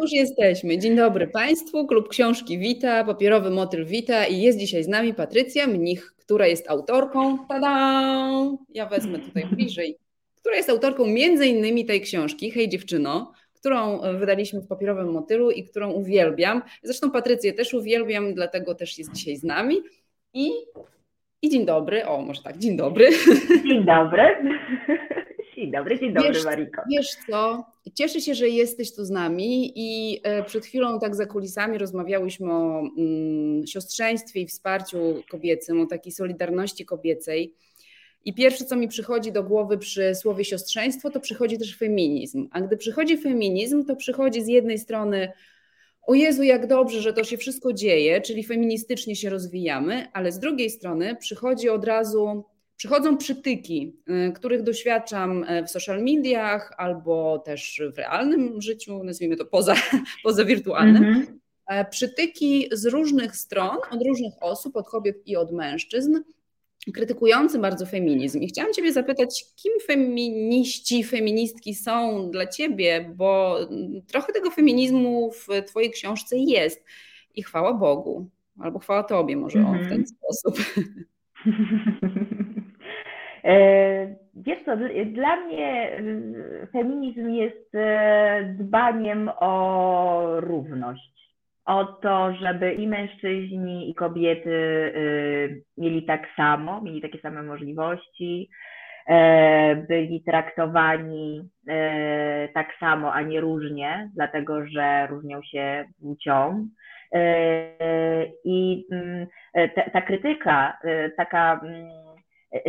Już jesteśmy. Dzień dobry Państwu. Klub Książki Wita, Papierowy Motyl Wita i jest dzisiaj z nami Patrycja Mnich, która jest autorką, tada, ja wezmę tutaj bliżej, która jest autorką między innymi tej książki, Hej dziewczyno, którą wydaliśmy w Papierowym Motylu i którą uwielbiam. Zresztą Patrycję też uwielbiam, dlatego też jest dzisiaj z nami. I, i dzień dobry, o może tak, dzień dobry. Dzień dobry. Dzień dobry, dzień dobry wiesz, Mariko. Wiesz co, cieszę się, że jesteś tu z nami i e, przed chwilą tak za kulisami rozmawiałyśmy o mm, siostrzeństwie i wsparciu kobiecym, o takiej solidarności kobiecej. I pierwsze, co mi przychodzi do głowy przy słowie siostrzeństwo, to przychodzi też feminizm. A gdy przychodzi feminizm, to przychodzi z jednej strony o Jezu, jak dobrze, że to się wszystko dzieje, czyli feministycznie się rozwijamy, ale z drugiej strony przychodzi od razu przychodzą przytyki, y, których doświadczam e, w social mediach albo też w realnym życiu, nazwijmy to poza, poza wirtualnym. Mm -hmm. Przytyki z różnych stron, od różnych osób, od kobiet i od mężczyzn, krytykujący bardzo feminizm. I chciałam Ciebie zapytać, kim feminiści, feministki są dla Ciebie, bo trochę tego feminizmu w Twojej książce jest. I chwała Bogu, albo chwała Tobie może mm -hmm. o, w ten mhm. sposób. E, wiesz co, dla mnie e, feminizm jest e, dbaniem o równość. O to, żeby i mężczyźni, i kobiety mieli tak samo, mieli takie same możliwości, byli traktowani tak samo, a nie różnie, dlatego że różnią się płcią. I mm, ta krytyka, taka mm, E,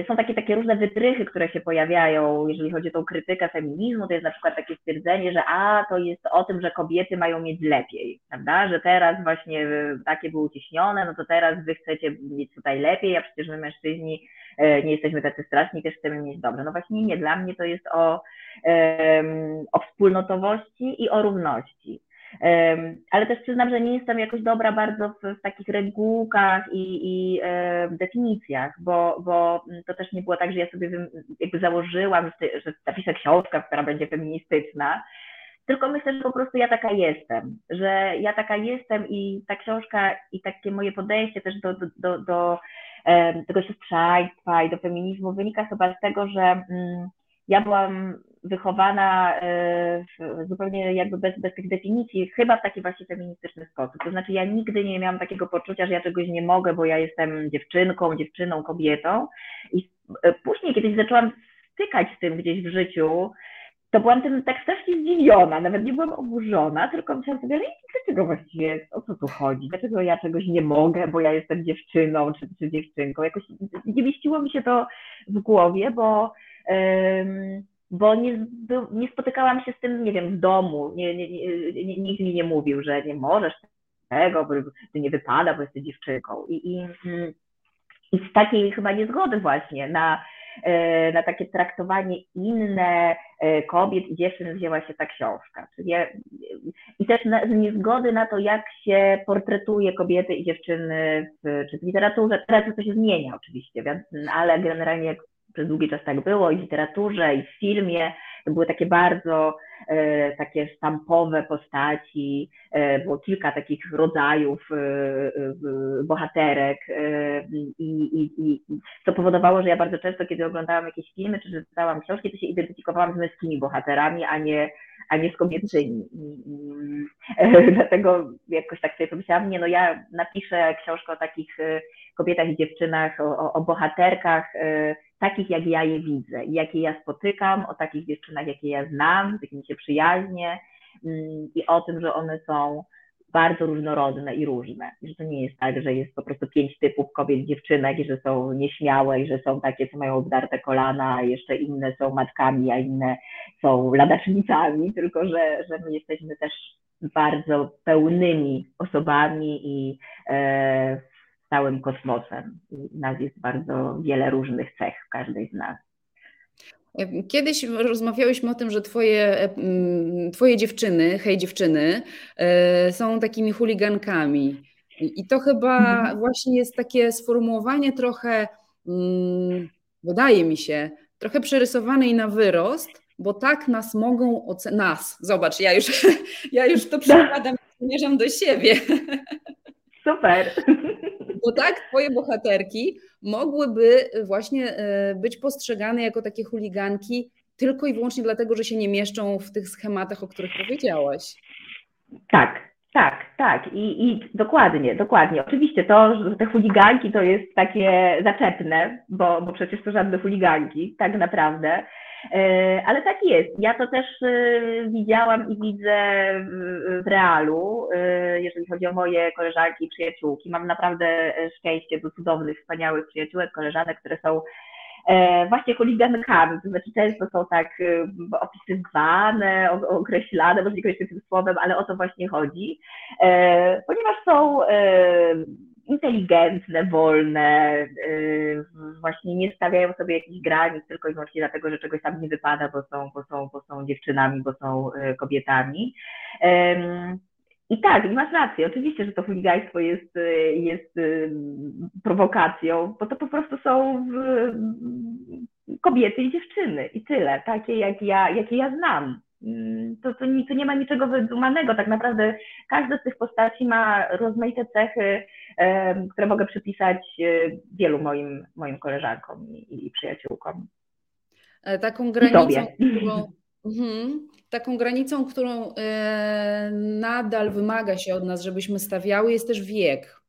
są takie, takie różne wytrychy, które się pojawiają, jeżeli chodzi o tą krytykę feminizmu, to jest na przykład takie stwierdzenie, że a, to jest o tym, że kobiety mają mieć lepiej, prawda, że teraz właśnie e, takie były uciśnione, no to teraz wy chcecie mieć tutaj lepiej, a przecież my mężczyźni e, nie jesteśmy tacy straszni, też chcemy mieć dobrze. No właśnie nie, dla mnie to jest o, o wspólnotowości i o równości. Ale też przyznam, że nie jestem jakoś dobra bardzo w, w takich regułkach i, i e, definicjach, bo, bo to też nie było tak, że ja sobie jakby założyłam, że napiszę książkę, która będzie feministyczna, tylko myślę, że po prostu ja taka jestem, że ja taka jestem i ta książka i takie moje podejście też do, do, do, do tego siostrzeństwa i do feminizmu wynika chyba z tego, że mm, ja byłam wychowana e, zupełnie jakby bez, bez tych definicji, chyba w taki właśnie feministyczny sposób. To znaczy ja nigdy nie miałam takiego poczucia, że ja czegoś nie mogę, bo ja jestem dziewczynką, dziewczyną, kobietą. I e, później kiedyś zaczęłam stykać z tym gdzieś w życiu, to byłam tym tak strasznie zdziwiona, nawet nie byłam oburzona, tylko myślałam sobie, ale dlaczego właściwie, o co tu chodzi, dlaczego ja czegoś nie mogę, bo ja jestem dziewczyną czy, czy dziewczynką, jakoś nie mieściło mi się to w głowie, bo bo nie, nie spotykałam się z tym, nie wiem, w domu, nie, nie, nie, nikt mi nie mówił, że nie możesz tego, bo ty nie wypada, bo jesteś dziewczynką. I, i, i z takiej chyba niezgody właśnie na, e, na takie traktowanie inne e, kobiet i dziewczyn wzięła się ta książka. Czyli I też na, z niezgody na to, jak się portretuje kobiety i dziewczyny w, czy w literaturze. Teraz to się zmienia oczywiście, więc, ale generalnie przez długi czas tak było i w literaturze, i w filmie. To były takie bardzo e, takie sztampowe postaci, e, było kilka takich rodzajów e, e bohaterek e, i, i, i, co powodowało, że ja bardzo często, kiedy oglądałam jakieś filmy czy czytałam książki, to się identyfikowałam z męskimi bohaterami, a nie, a nie z kobiecymi. E, dlatego jakoś tak sobie pomyślałam, nie no ja napiszę książkę o takich kobietach i dziewczynach, o, o bohaterkach, takich, jak ja je widzę jakie ja spotykam, o takich dziewczynach, jakie ja znam, z jakimi się przyjaźnię mm, i o tym, że one są bardzo różnorodne i różne. Że to nie jest tak, że jest po prostu pięć typów kobiet, dziewczynek i że są nieśmiałe i że są takie, co mają obdarte kolana, a jeszcze inne są matkami, a inne są ladacznicami, tylko że, że my jesteśmy też bardzo pełnymi osobami i e, całym kosmosem. I nas jest bardzo wiele różnych cech w każdej z nas. Kiedyś rozmawiałyśmy o tym, że twoje, mm, twoje dziewczyny, hej dziewczyny, e, są takimi chuligankami. I to chyba mhm. właśnie jest takie sformułowanie trochę, mm, wydaje mi się, trochę przerysowane i na wyrost, bo tak nas mogą ocenić. Nas, zobacz, ja już, ja już to przekładam, zmierzam do siebie. Super. Bo tak twoje bohaterki mogłyby właśnie e, być postrzegane jako takie chuliganki tylko i wyłącznie dlatego, że się nie mieszczą w tych schematach, o których powiedziałaś. Tak, tak, tak. I, I dokładnie, dokładnie. Oczywiście to, że te chuliganki to jest takie zaczepne, bo, bo przecież to żadne chuliganki, tak naprawdę. E, ale tak jest. Ja to też e, widziałam i widzę w realu, e, jeżeli chodzi o moje koleżanki i przyjaciółki. Mam naprawdę szczęście do cudownych, wspaniałych przyjaciółek, koleżanek, które są właśnie chuligankami, to znaczy często są tak opisywane, określane, może niekoniecznie tym słowem, ale o to właśnie chodzi, ponieważ są inteligentne, wolne, y, właśnie nie stawiają sobie jakichś granic tylko i wyłącznie dlatego, że czegoś tam nie wypada, bo są, bo są, bo są dziewczynami, bo są y, kobietami. I tak, i masz rację, oczywiście, że to chuligaństwo jest, y, jest prowokacją, bo to po prostu są kobiety i dziewczyny i tyle, takie jak ja, jakie ja znam. Mm, to, to, nie, to nie ma niczego wydumanego. Tak naprawdę każda z tych postaci ma rozmaite cechy, które mogę przypisać e, wielu moim, moim koleżankom i, i przyjaciółkom. E, taką granicą, którą, mhm, taką granicą, którą e, nadal wymaga się od nas, żebyśmy stawiały, jest też wiek.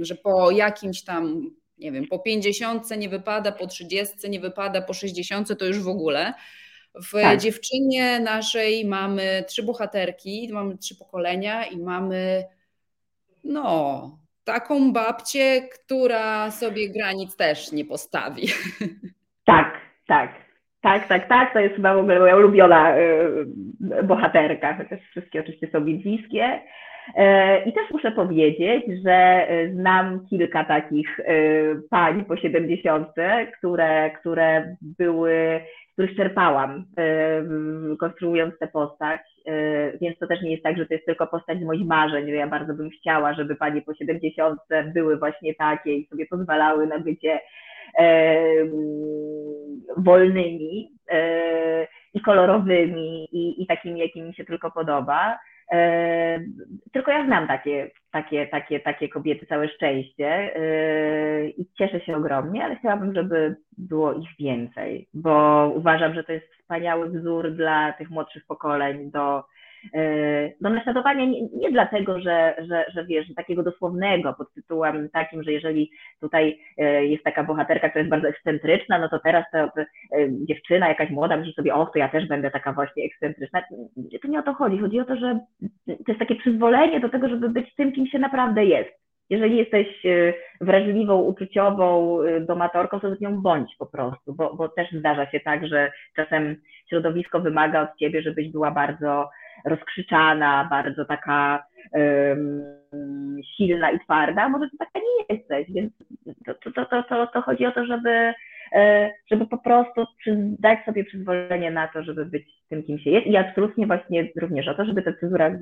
Że po jakimś tam, nie wiem, po 50 nie wypada, po 30 nie wypada, po 60 to już w ogóle. W tak. dziewczynie naszej mamy trzy bohaterki, mamy trzy pokolenia i mamy no, taką babcię, która sobie granic też nie postawi. Tak, tak. Tak, tak, tak. To jest chyba w ogóle moja ulubiona y, bohaterka, chociaż wszystkie oczywiście są mi bliskie. E, I też muszę powiedzieć, że y, znam kilka takich pań po 70, które, które były których czerpałam, e, konstruując tę postać, e, więc to też nie jest tak, że to jest tylko postać moich marzeń, ja bardzo bym chciała, żeby panie po 70 były właśnie takie i sobie pozwalały na bycie e, wolnymi i kolorowymi i, i takimi, jakimi mi się tylko podoba. Tylko ja znam takie, takie, takie, takie kobiety, całe szczęście i cieszę się ogromnie, ale chciałabym, żeby było ich więcej, bo uważam, że to jest wspaniały wzór dla tych młodszych pokoleń do e, naśladowania nie, nie dlatego, że, że, że wiesz, takiego dosłownego pod tytułem takim, że jeżeli tutaj e, jest taka bohaterka, która jest bardzo ekscentryczna, no to teraz ta e, dziewczyna jakaś młoda myśli sobie, o, to ja też będę taka właśnie ekscentryczna. To nie o to chodzi. Chodzi o to, że to jest takie przyzwolenie do tego, żeby być tym, kim się naprawdę jest. Jeżeli jesteś wrażliwą, uczuciową domatorką, to z nią bądź po prostu, bo, bo też zdarza się tak, że czasem środowisko wymaga od ciebie, żebyś była bardzo rozkrzyczana, bardzo taka um, silna i twarda, może ty taka nie jesteś, więc to, to, to, to, to chodzi o to, żeby, e, żeby po prostu dać sobie przyzwolenie na to, żeby być tym, kim się jest i absolutnie właśnie również o to, żeby ta cezura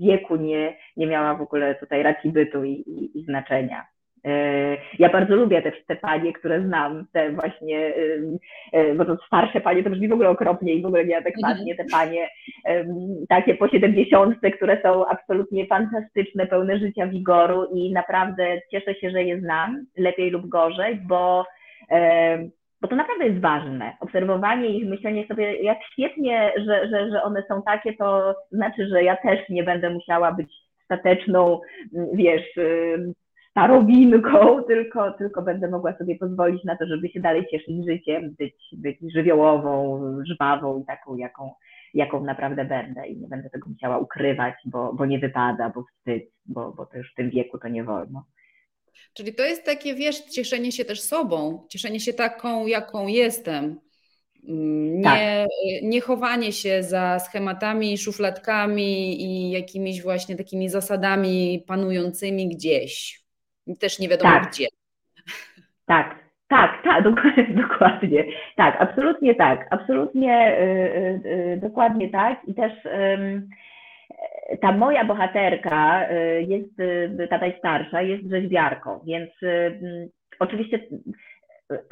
wieku nie, nie miała w ogóle tutaj racji bytu i, i, i znaczenia. E, ja bardzo lubię te, te panie, które znam, te właśnie, e, bo to starsze panie to brzmi w ogóle okropnie i w ogóle nieadekwatnie, te panie takie po 70, które są absolutnie fantastyczne, pełne życia, wigoru i naprawdę cieszę się, że je znam, lepiej lub gorzej, bo bo to naprawdę jest ważne. Obserwowanie ich, myślenie sobie, jak świetnie, że, że, że one są takie, to znaczy, że ja też nie będę musiała być stateczną, wiesz, starowinką, tylko, tylko będę mogła sobie pozwolić na to, żeby się dalej cieszyć życiem, być, być żywiołową, żwawą i taką, jaką, jaką naprawdę będę i nie będę tego musiała ukrywać, bo, bo nie wypada, bo wstyd, bo, bo to już w tym wieku to nie wolno. Czyli to jest takie, wiesz, cieszenie się też sobą, cieszenie się taką, jaką jestem. Nie, tak. nie chowanie się za schematami, szufladkami i jakimiś właśnie takimi zasadami panującymi gdzieś. Też nie wiadomo tak. gdzie. Tak, tak, tak, dokładnie. Tak, absolutnie tak, absolutnie y, y, y, dokładnie tak. I też ta moja bohaterka jest, ta najstarsza, jest rzeźbiarką, więc oczywiście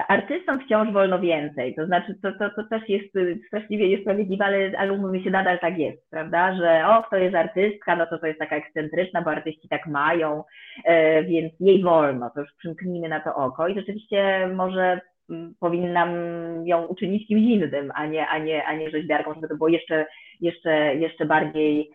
artystom wciąż wolno więcej, to znaczy to, to, to też jest straszliwie niesprawiedliwe, ale, ale umówmy się, nadal tak jest, prawda, że o, kto jest artystka, no to to jest taka ekscentryczna, bo artyści tak mają, więc jej wolno, to już przymknijmy na to oko i rzeczywiście może mm, powinnam ją uczynić kimś innym, a nie, a nie, a nie rzeźbiarką, żeby to było jeszcze, jeszcze, jeszcze bardziej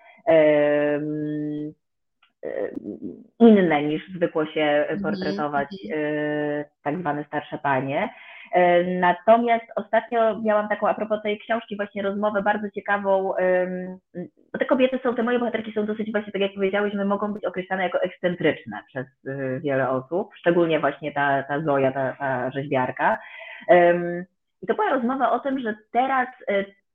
inne niż zwykło się mhm, portretować mm. tak zwane starsze panie. E, natomiast ostatnio miałam taką, a propos tej książki, właśnie rozmowę bardzo ciekawą, bo te kobiety są, te moje bohaterki są dosyć właśnie, tak jak powiedziałyśmy, mogą być określane jako ekscentryczne przez wiele osób, szczególnie właśnie ta, ta Zoja, ta, ta rzeźbiarka. I to była rozmowa o tym, że teraz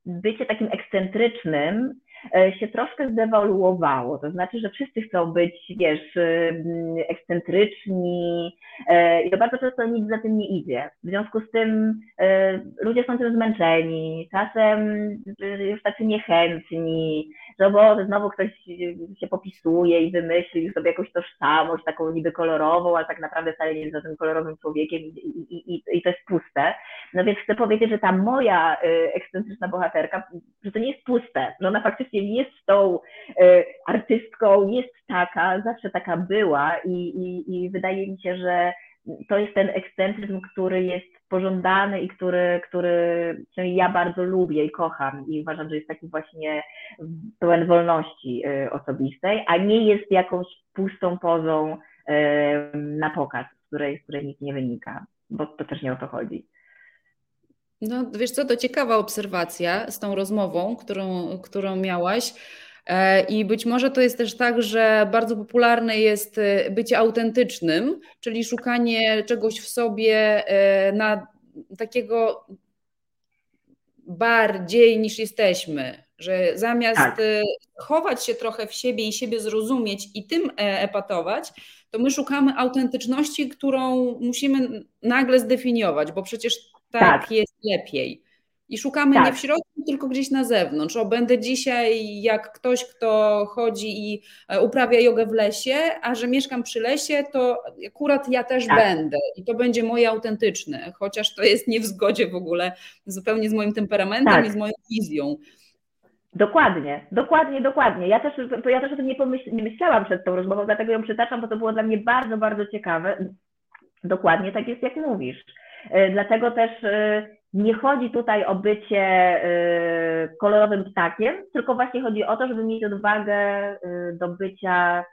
bycie takim ekscentrycznym E, się troszkę zdewaluowało. To znaczy, że wszyscy chcą być, wiesz, y, ekscentryczni e, i to bardzo często nic za tym nie idzie. W związku z tym e, ludzie są tym zmęczeni, czasem już tacy niechętni, że bo znowu ktoś się popisuje i wymyśli sobie jakąś tożsamość taką niby kolorową, ale tak naprawdę wcale nie jest za tym kolorowym człowiekiem i, i, i, i to jest puste. No więc chcę powiedzieć, że ta moja y, ekscentryczna bohaterka, że to nie jest puste, że ona faktycznie jest tą y, artystką, jest taka, zawsze taka była i, i wydaje mi się, że to jest ten ekscentryzm, który jest pożądany i który, który ja bardzo lubię i kocham i uważam, że jest taki właśnie pełen wolności y, osobistej, a nie jest jakąś pustą pozą na pokaz, z której, z której nic nie wynika, bo to też nie o to chodzi. No wiesz co, to ciekawa obserwacja z tą rozmową, którą, którą miałaś. E, I być może to jest też tak, że bardzo popularne jest e, bycie autentycznym, czyli szukanie czegoś w sobie e, na takiego bardziej niż jesteśmy, że zamiast tak. chować się trochę w siebie i siebie zrozumieć i tym epatować, to my szukamy autentyczności, którą musimy nagle zdefiniować, bo przecież tak, tak. jest lepiej. I szukamy tak. nie w środku, tylko gdzieś na zewnątrz. O, będę dzisiaj jak ktoś, kto chodzi i e, uprawia jogę w lesie, a że mieszkam przy lesie, to akurat ja też tak. będę. I to będzie moje autentyczne, chociaż to jest nie w zgodzie w ogóle zupełnie z moim temperamentem tak. i z moją wizją. Dokładnie, dokładnie, dokładnie. Ja też, ja też o tym nie, pomyśl, nie myślałam przed tą rozmową, dlatego ją przytaczam, bo to było dla mnie bardzo, bardzo ciekawe. Dokładnie tak jest, jak mówisz. E, dlatego też e, nie chodzi tutaj o bycie e, kolorowym ptakiem, tylko właśnie chodzi o to, żeby mieć odwagę do bycia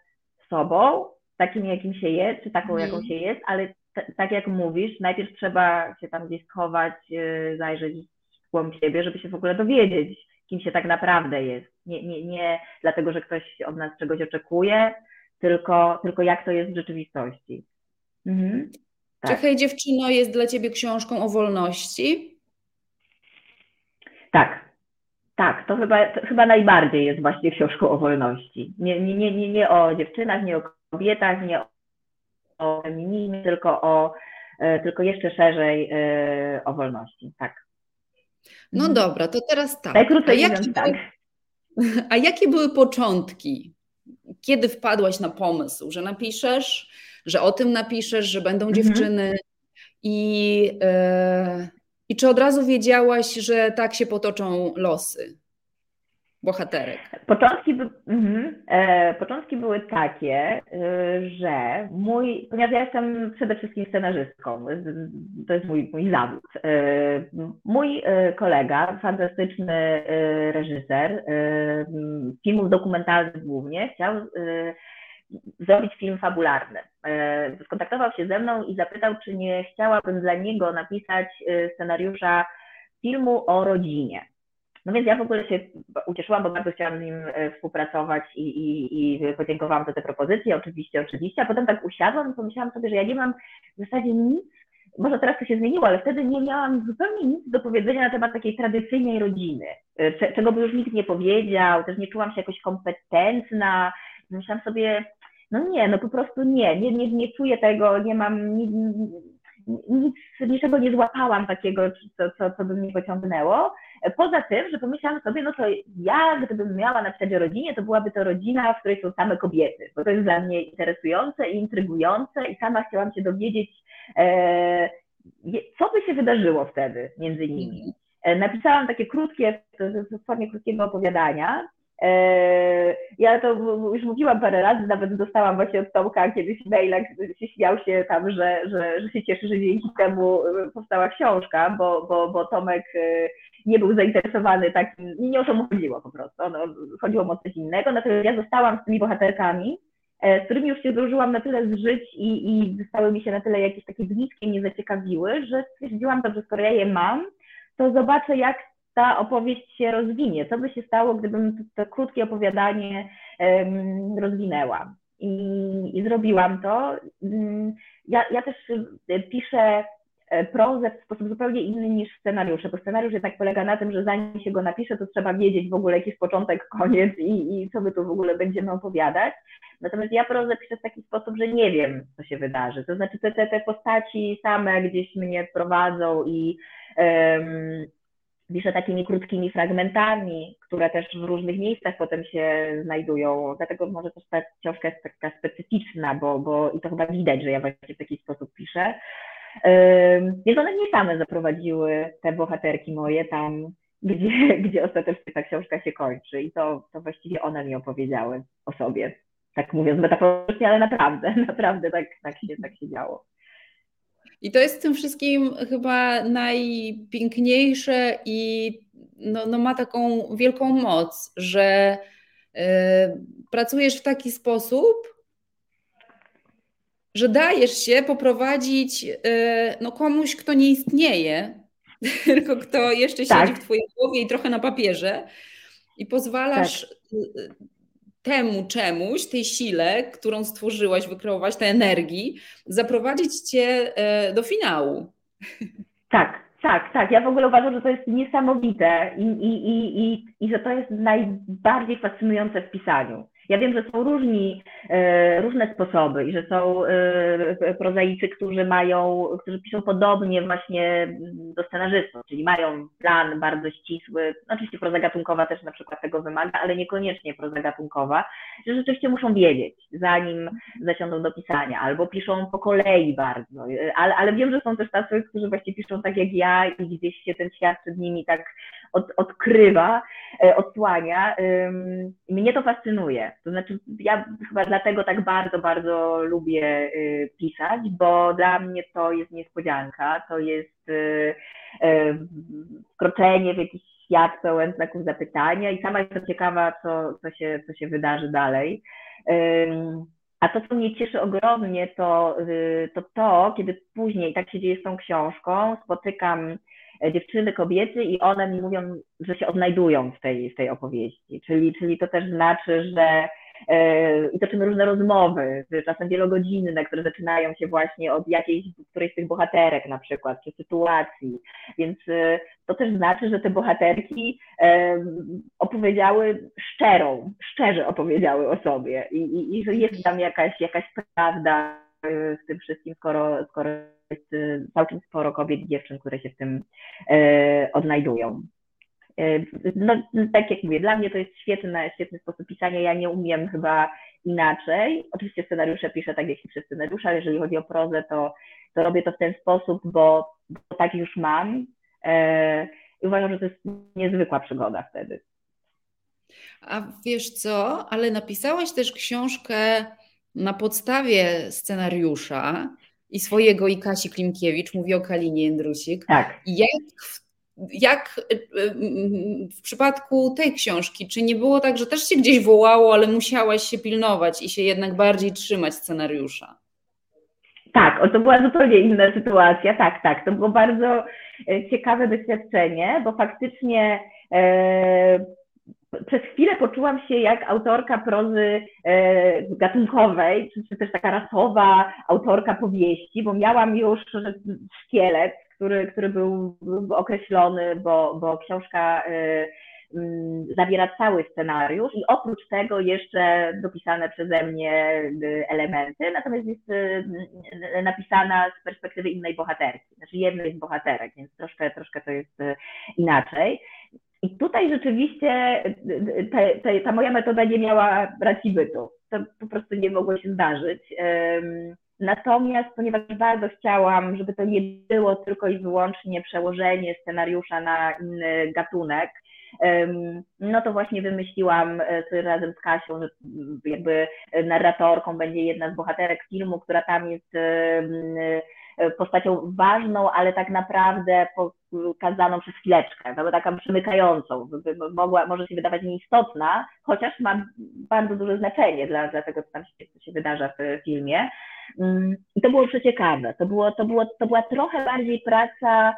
sobą, takim jakim się jest, czy taką jaką się jest, ale tak jak mówisz, najpierw trzeba się tam gdzieś schować, zajrzeć w głąb siebie, żeby się w ogóle dowiedzieć, kim się tak naprawdę jest. Nie, nie, nie dlatego, że ktoś od nas czegoś oczekuje, tylko, tylko jak to jest w rzeczywistości. Mhm. Tak. Czy Hej dziewczyno jest dla Ciebie książką o wolności? Tak, tak, to chyba, to chyba najbardziej jest właśnie książką o wolności. Nie, nie, nie, nie, nie o dziewczynach, nie o kobietach, nie o feminizmie, tylko o, e, tylko jeszcze szerzej e, o wolności, tak. No dobra, to teraz tak. Najkrócej a mówiąc, tak. A jakie były początki? Kiedy wpadłaś na pomysł, że napiszesz że o tym napiszesz, że będą mhm. dziewczyny i, yy, i czy od razu wiedziałaś, że tak się potoczą losy bohaterek? Początki, mhm. e, początki były takie, e, że mój, ponieważ ja jestem przede wszystkim scenarzystką, to jest mój, mój zawód. E, mój e, kolega, fantastyczny e, reżyser filmów dokumentalnych głównie, chciał zrobić film fabularny. E, skontaktował się ze mną i zapytał, czy nie chciałabym dla niego napisać e, scenariusza filmu o rodzinie. No więc ja w ogóle się ucieszyłam, bo bardzo chciałam z nim e, współpracować i, i, i podziękowałam za te propozycje, oczywiście, oczywiście, a potem tak usiadłam i pomyślałam sobie, że ja nie mam w zasadzie nic, może teraz to się zmieniło, ale wtedy nie miałam zupełnie nic do powiedzenia na temat takiej tradycyjnej rodziny, czego by już nikt nie powiedział, też nie czułam się jakoś kompetentna, myślałam sobie, no nie, no po prostu nie, nie, nie, nie czuję tego, nie mam nic, nic, niczego nie złapałam takiego, co, co, co by mnie pociągnęło. Poza tym, że pomyślałam sobie, no to ja, gdybym miała napisać o rodzinie, to byłaby to rodzina, w której są same kobiety, bo to jest dla mnie interesujące i intrygujące i sama chciałam się dowiedzieć, e, co by się wydarzyło wtedy między nimi. Mhm. Napisałam takie krótkie, w formie krótkiego opowiadania, E, ja to już mówiłam parę razy, nawet dostałam właśnie od Tomka kiedyś maila, się śmiał się tam, że, że, że się cieszy, że dzięki temu e, powstała książka, bo, bo, bo Tomek e, nie był zainteresowany takim, nie o to mu chodziło po prostu, no, chodziło o coś innego, natomiast ja zostałam z tymi bohaterkami, z którymi już się zdążyłam na tyle zżyć i, i zostały mi się na tyle jakieś takie bliskie mnie zaciekawiły, że stwierdziłam, że skoro ja je mam, to zobaczę, jak ta opowieść się rozwinie. Co by się stało, gdybym to, to krótkie opowiadanie um, rozwinęła? I, I, zrobiłam to. Mm, ja, ja też e, piszę e, prozę w sposób zupełnie inny niż scenariusze, bo scenariusz jednak polega na tym, że zanim się go napisze, to trzeba wiedzieć w ogóle jakiś początek, koniec i, i co my tu w ogóle będziemy opowiadać. Natomiast ja prozę piszę w taki sposób, że nie wiem, co się wydarzy. To znaczy te, te, te postaci same gdzieś mnie prowadzą i um, piszę takimi krótkimi fragmentami, które też w różnych miejscach potem się znajdują. Dlatego może też ta książka jest taka specyficzna, bo, bo i to chyba widać, że ja właśnie w taki sposób piszę. Więc one nie same zaprowadziły te bohaterki moje tam, gdzie, gdzie ostatecznie ta książka się kończy. I to, to właściwie one mi opowiedziały o sobie. Tak mówiąc metaforycznie, ale naprawdę, naprawdę tak, tak, się, tak się działo. I to jest w tym wszystkim chyba najpiękniejsze i no, no ma taką wielką moc, że y, pracujesz w taki sposób, że dajesz się poprowadzić y, no, komuś, kto nie istnieje, tylko kto jeszcze tak. siedzi w Twojej głowie i trochę na papierze i pozwalasz tak temu czemuś, tej sile, którą stworzyłaś, wykreowałaś, tej energii, zaprowadzić cię e, do finału. Tak, tak, tak. Ja w ogóle uważam, że to jest niesamowite i, i, i, i, i że to jest najbardziej fascynujące w pisaniu. Ja wiem, że są różni, e, różne sposoby i że są e, prozaicy, którzy mają, którzy piszą podobnie właśnie do scenarzystów, czyli mają plan bardzo ścisły. Oczywiście proza gatunkowa też na przykład tego wymaga, ale niekoniecznie proza gatunkowa, że rzeczywiście muszą wiedzieć, zanim zasiądą do pisania, albo piszą po kolei bardzo. Ale, ale wiem, że są też tacy, którzy właśnie piszą tak jak ja i gdzieś się ten świat przed nimi tak od, odkrywa, e, odsłania. Mnie to fascynuje. To znaczy, ja chyba dlatego tak bardzo, bardzo lubię y, pisać, bo dla mnie to jest niespodzianka, to jest y, y, wkroczenie w jakiś świat pełen znaków zapytania i sama jestem ciekawa, co, co, się, co się wydarzy dalej. A to, co mnie cieszy ogromnie, to, to to, kiedy później, tak się dzieje z tą książką, spotykam dziewczyny, kobiety i one mi mówią, że się odnajdują w tej, w tej opowieści. Czyli, czyli to też znaczy, że e, i toczymy różne rozmowy, czasem wielogodzinne, które zaczynają się właśnie od jakiejś, którejś z tych bohaterek na przykład, czy sytuacji. Więc e, to też znaczy, że te bohaterki opowiedziały szczerą, szczerze opowiedziały o sobie i, i, i że jest tam jakaś, jakaś prawda w tym wszystkim, skoro, skoro jest y, całkiem sporo kobiet i dziewczyn, które się w tym e, odnajdują. E, no, tak jak mówię, dla mnie to jest świetny, świetny sposób pisania. Ja nie umiem chyba inaczej. Oczywiście scenariusze piszę tak, jak piszę scenariusze, ale jeżeli chodzi o prozę, to, to robię to w ten sposób, bo, bo tak już mam. E, I uważam, że to jest niezwykła przygoda wtedy. A wiesz co, ale napisałaś też książkę na podstawie scenariusza i swojego i Kasi Klimkiewicz, mówi o Kalinie Jędrusik. Tak. Jak, jak y, y, w przypadku tej książki, czy nie było tak, że też się gdzieś wołało, ale musiałaś się pilnować i się jednak bardziej trzymać scenariusza? Tak, to była zupełnie inna sytuacja. Tak, tak. To było bardzo e, ciekawe doświadczenie, bo faktycznie e, przez chwilę poczułam się jak autorka prozy e, gatunkowej, czy, czy, też taka rasowa autorka powieści, bo miałam już szkielet, który, który był, określony, bo, bo książka e, m, mm, zawiera cały scenariusz i oprócz tego jeszcze dopisane przeze mnie e, elementy, natomiast jest e, napisana z perspektywy innej bohaterki, znaczy jednej z bohaterek, więc troszkę, troszkę to jest e, inaczej. I tutaj rzeczywiście te, te, ta moja metoda nie miała racji bytu. To po prostu nie mogło się zdarzyć. Natomiast ponieważ bardzo chciałam, żeby to nie było tylko i wyłącznie przełożenie scenariusza na inny gatunek, no to właśnie wymyśliłam e, razem z Kasią, że jakby narratorką będzie jedna z bohaterek filmu, która tam jest postacią ważną, ale tak naprawdę pokazaną przez chwileczkę, taką przemykającą, mogła, może się wydawać nieistotna, chociaż ma bardzo duże znaczenie dla, dla tego, co tam się, co się wydarza w filmie. Mm, I to było przeciekawe. To, było, to, było, to była trochę bardziej praca e,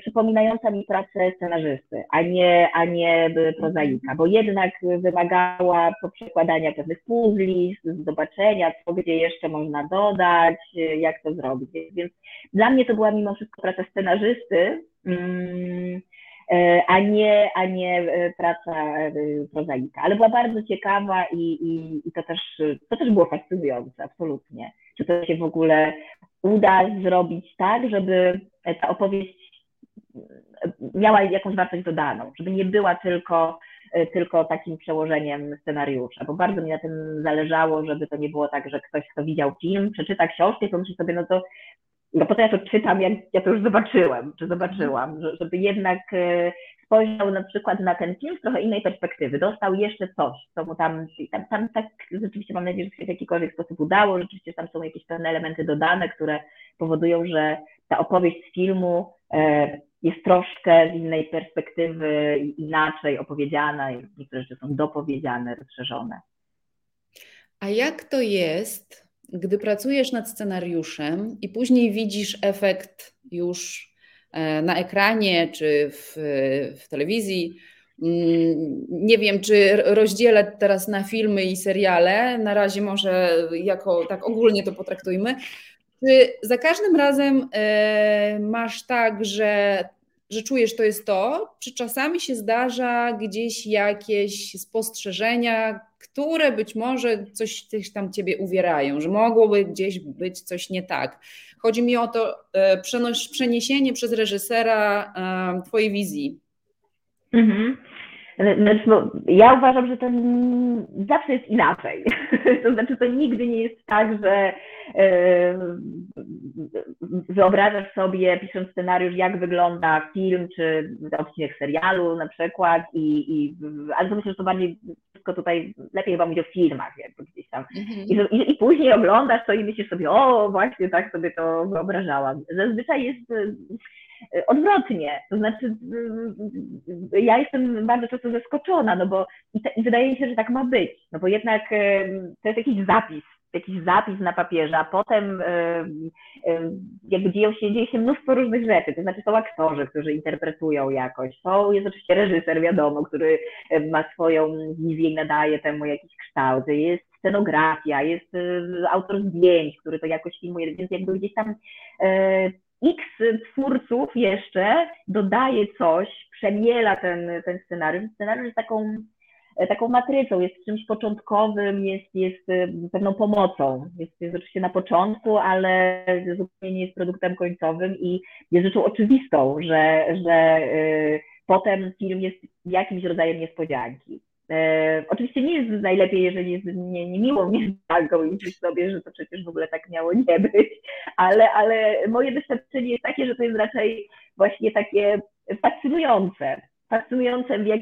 przypominająca mi pracę scenarzysty, a nie, a nie prozaika, bo jednak wymagała poprzekładania pewnych puzli, zobaczenia, co gdzie jeszcze można dodać, jak to zrobić. Więc dla mnie to była mimo wszystko praca scenarzysty, mm, E, a nie, a nie e, praca e, prozaika. Ale była bardzo ciekawa i, i, i to, też, to też było fascynujące, absolutnie. Czy to się w ogóle uda zrobić tak, żeby ta opowieść miała jakąś wartość dodaną, żeby nie była tylko, tylko takim przełożeniem scenariusza, bo bardzo mi na tym zależało, żeby to nie było tak, że ktoś, kto widział film, przeczyta książkę i pomyśli sobie, no to no po to ja to czytam, jak ja to już zobaczyłem, czy zobaczyłam, żeby jednak e, spojrzał na przykład na ten film z trochę innej perspektywy, dostał jeszcze coś, co mu tam, tam, tam tak rzeczywiście mam nadzieję, że się w jakikolwiek sposób udało, rzeczywiście tam są jakieś pewne elementy dodane, które powodują, że ta opowieść z filmu e, jest troszkę z innej perspektywy, inaczej opowiedziana, niektóre rzeczy są dopowiedziane, rozszerzone. A jak to jest, gdy pracujesz nad scenariuszem i później widzisz efekt już e, na ekranie czy w, w telewizji, mm, nie wiem, czy rozdzielę teraz na filmy i seriale, na razie może jako tak ogólnie to potraktujmy. Czy za każdym razem e, masz tak, że, że czujesz to jest to, czy czasami się zdarza gdzieś jakieś spostrzeżenia, które być może coś, coś tam ciebie uwierają, że mogłoby gdzieś być coś nie tak. Chodzi mi o to e, przeniesienie przez reżysera e, twojej wizji. Mhm. Znaczy, ja uważam, że to zawsze jest inaczej. To znaczy, to nigdy nie jest tak, że e, wyobrażasz sobie, pisząc scenariusz, jak wygląda film czy odcinek serialu na przykład, i, i, ale to myślę, że to bardziej wszystko tutaj lepiej chyba mówić o filmach, jakby gdzieś tam. Mhm. I, i, później oglądasz to i myślisz sobie, o, właśnie tak sobie to wyobrażałam. Zazwyczaj jest odwrotnie. To znaczy, e, ja jestem bardzo często zaskoczona, no bo i, te, i wydaje mi się, że tak ma być, no bo jednak to jest jakiś zapis, jakiś zapis na papierze, a potem jakby dzieją się, dzieje się mnóstwo różnych rzeczy, to znaczy są aktorzy, którzy interpretują jakoś, są, jest oczywiście reżyser, wiadomo, który ma swoją wizję i nadaje temu jakiś kształt, jest scenografia, jest autor zdjęć, który to jakoś filmuje, więc jakby gdzieś tam X twórców jeszcze dodaje coś, przemiela ten, ten scenariusz. Scenariusz jest taką, taką matrycą, jest czymś początkowym, jest, jest pewną pomocą. Jest, jest oczywiście na początku, ale zupełnie nie jest produktem końcowym i jest rzeczą oczywistą, że, że y, potem film jest jakimś rodzajem niespodzianki. E, oczywiście nie jest najlepiej, jeżeli jest nie, niemiłą niespodzianką i myślisz sobie, że to przecież w ogóle tak miało nie być, ale, ale moje doświadczenie jest takie, że to jest raczej właśnie takie fascynujące. Fascynujące, jak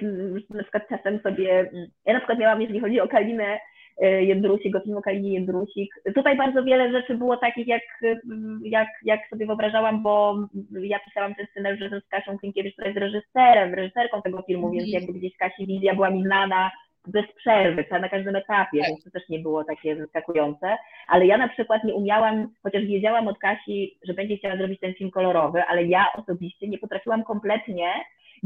na przykład czasem sobie, ja na przykład miałam, jeżeli chodzi o Kalinę, Jędrusik, o filmu Kalini Jędrusik. Tutaj bardzo wiele rzeczy było takich, jak, jak, jak sobie wyobrażałam, bo ja pisałam ten scenariusz razem z Kasią Klinkiewicz, która jest reżyserem, reżyserką tego filmu, więc jakby gdzieś Kasi wizja była mi znana bez przerwy, na każdym etapie, więc to też nie było takie zaskakujące. Ale ja na przykład nie umiałam, chociaż wiedziałam od Kasi, że będzie chciała zrobić ten film kolorowy, ale ja osobiście nie potrafiłam kompletnie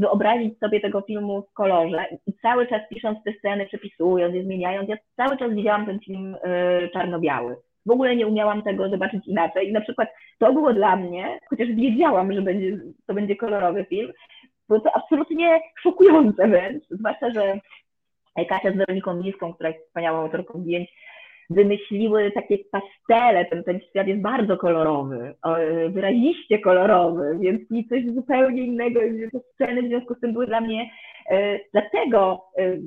wyobrazić sobie tego filmu w kolorze i cały czas pisząc te sceny, przepisując je, zmieniając, ja cały czas widziałam ten film y, czarno-biały. W ogóle nie umiałam tego zobaczyć inaczej i na przykład to było dla mnie, chociaż wiedziałam, że będzie, to będzie kolorowy film, było to absolutnie szokujące wręcz, zwłaszcza, że Kasia z Weroniką Niską, która jest wspaniałą autorką zdjęć, wymyśliły takie pastele, ten, ten świat jest bardzo kolorowy, wyraziście kolorowy, więc mi coś zupełnie innego, te sceny w związku z tym były dla mnie dlatego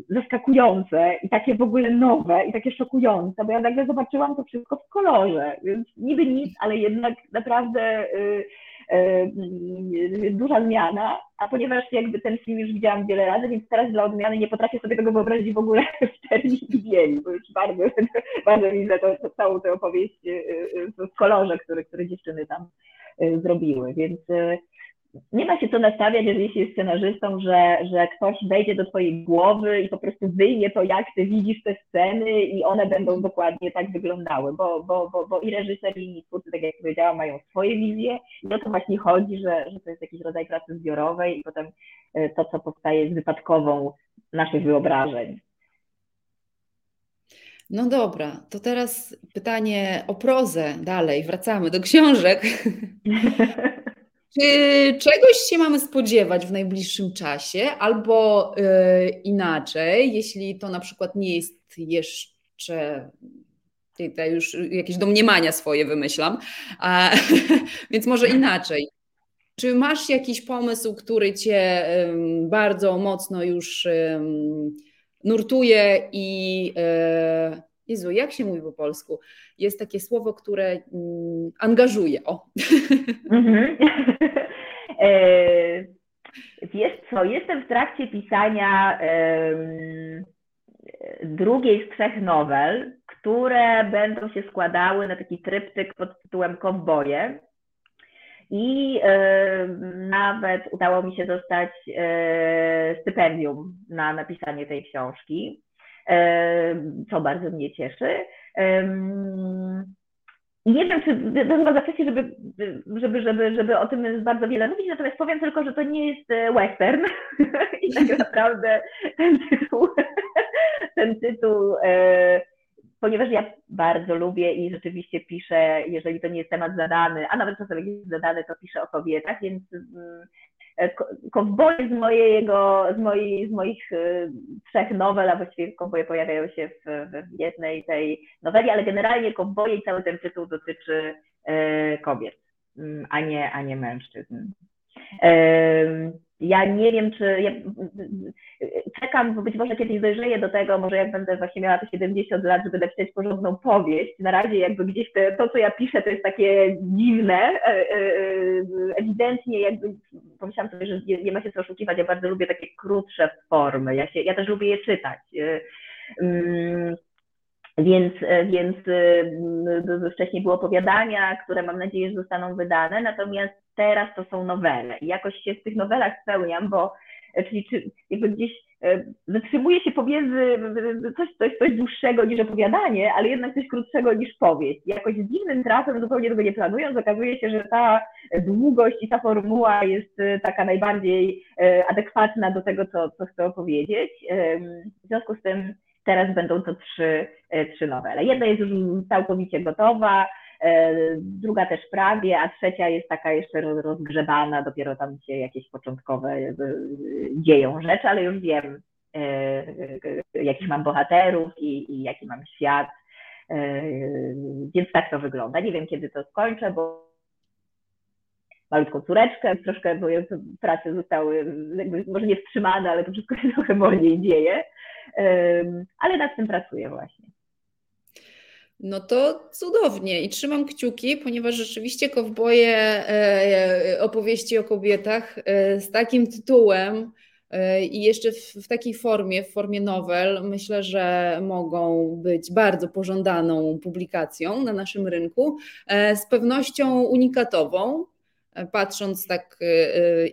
zaskakujące i takie w ogóle nowe i takie szokujące, bo ja nagle zobaczyłam to wszystko w kolorze, więc niby nic, ale jednak naprawdę E, duża zmiana, a ponieważ jakby ten film już widziałam wiele razy, więc teraz dla odmiany nie potrafię sobie tego wyobrazić w ogóle w terminie bieli, bo już bardzo, bardzo widzę to, to, całą tę opowieść e, e, w kolorze, który, który dziewczyny tam zrobiły, więc nie ma się co nastawiać, jeżeli się jest scenarzystą, że, że ktoś wejdzie do twojej głowy i po prostu wyjmie to, jak ty widzisz te sceny i one będą dokładnie tak wyglądały, bo, bo, bo, bo i reżyser, i twórcy, tak jak powiedziałam, mają swoje wizje i o to właśnie chodzi, że, że to jest jakiś rodzaj pracy zbiorowej i potem e, to, co powstaje jest wypadkową naszych wyobrażeń. No dobra, to teraz pytanie o prozę dalej, wracamy do książek. Czy czegoś się mamy spodziewać w najbliższym czasie, albo yy, inaczej, jeśli to na przykład nie jest jeszcze tutaj już jakieś domniemania swoje wymyślam, a, więc może inaczej. Czy masz jakiś pomysł, który cię bardzo mocno już nurtuje i yy, Jezu, jak się mówi po polsku? Jest takie słowo, które mm, angażuje. O. Mhm. E, wiesz co, jestem w trakcie pisania drugiej z trzech nowel, które będą się składały na taki tryptyk pod tytułem Kowboje. I e, nawet udało mi się dostać e, stypendium na napisanie tej książki co bardzo mnie cieszy. Nie wiem, czy to chyba za wcześnie, żeby, żeby, żeby, żeby o tym bardzo wiele mówić, natomiast powiem tylko, że to nie jest e, western i tak naprawdę ten tytuł, ten tytuł e, ponieważ ja bardzo lubię i rzeczywiście piszę, jeżeli to nie jest temat zadany, a nawet czasem jest zadany, to piszę o kobietach, więc mm, E, kowboje z mojego, z, mojej, z moich e, trzech nowel, a właściwie kowboje pojawiają się w, w jednej tej noweli, ale generalnie kowboje i cały ten tytuł dotyczy e, kobiet, mm, a nie, a nie mężczyzn. Ja nie wiem, czy ja czekam, bo być może kiedyś dojrzeję do tego, może jak będę właśnie miała te 70 lat, żeby napisać porządną powieść. Na razie jakby gdzieś te, to, co ja piszę, to jest takie dziwne. E, e, e, ewidentnie jakby pomyślałam sobie, że nie ma się co oszukiwać, ja bardzo lubię takie krótsze formy. Ja, się, ja też lubię je czytać. Mm, więc, więc wcześniej były opowiadania, które mam nadzieję, że zostaną wydane, natomiast teraz to są nowele. I jakoś się w tych nowelach spełniam, bo czyli czy jakby gdzieś zatrzymuje się pomiędzy coś, coś, coś dłuższego niż opowiadanie, ale jednak coś krótszego niż powieść. Jakoś dziwnym trafem, zupełnie tego nie planując, okazuje się, że ta długość i ta formuła jest e, taka najbardziej adekwatna do tego, co, co chcę opowiedzieć. W związku z tym teraz będą to trzy, trzy nowele. Jedna jest już całkowicie gotowa, E, druga też prawie, a trzecia jest taka jeszcze rozgrzebana, dopiero tam się jakieś początkowe e, dzieją rzeczy, ale już wiem, e, jakich mam bohaterów i, i jaki mam świat, więc tak to wygląda. Nie wiem, kiedy to skończę, bo malutką córeczkę, troszkę moje prace zostały jakby może nie wstrzymane, ale to wszystko się trochę wolniej dzieje, ale nad tym pracuję właśnie. No to cudownie i trzymam kciuki, ponieważ rzeczywiście kowboje e, e, opowieści o kobietach e, z takim tytułem i jeszcze w, takiej formie, w formie nowel, myślę, że mogą być bardzo pożądaną publikacją na naszym rynku, z pewnością unikatową, patrząc tak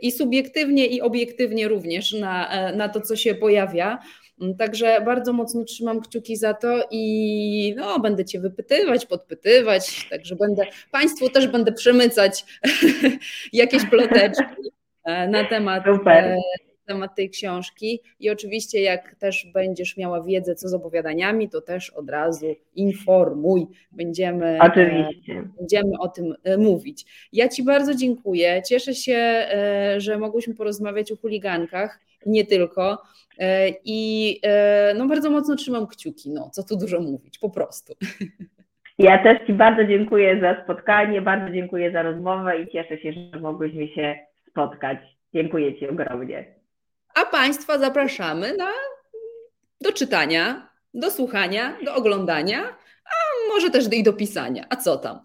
i subiektywnie, i obiektywnie również na, na to, co się pojawia. Także bardzo mocno trzymam kciuki za to i no, będę Cię wypytywać, podpytywać, także będę, Państwu też będę przemycać jakieś ploteczki e, na temat, e, temat tej książki. I oczywiście jak też będziesz miała wiedzę co z opowiadaniami, to też od razu informuj, będziemy, e, oczywiście. będziemy o tym mówić. Ja Ci bardzo dziękuję, cieszę się, że mogłyśmy porozmawiać o chuligankach, nie tylko, E, I e, no bardzo mocno trzymam kciuki, no co tu dużo mówić, po prostu. Ja też Ci bardzo dziękuję za spotkanie, bardzo dziękuję za rozmowę i cieszę się, że mogłyśmy się spotkać. Dziękuję Ci ogromnie. A Państwa zapraszamy na, do czytania, do słuchania, do oglądania, a może też i do pisania. A co tam?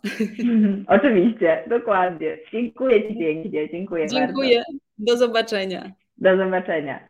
Oczywiście, dokładnie. Dziękuję Ci pięknie. Dziękuję, Dziękuję. Bardzo. Do zobaczenia. Do zobaczenia.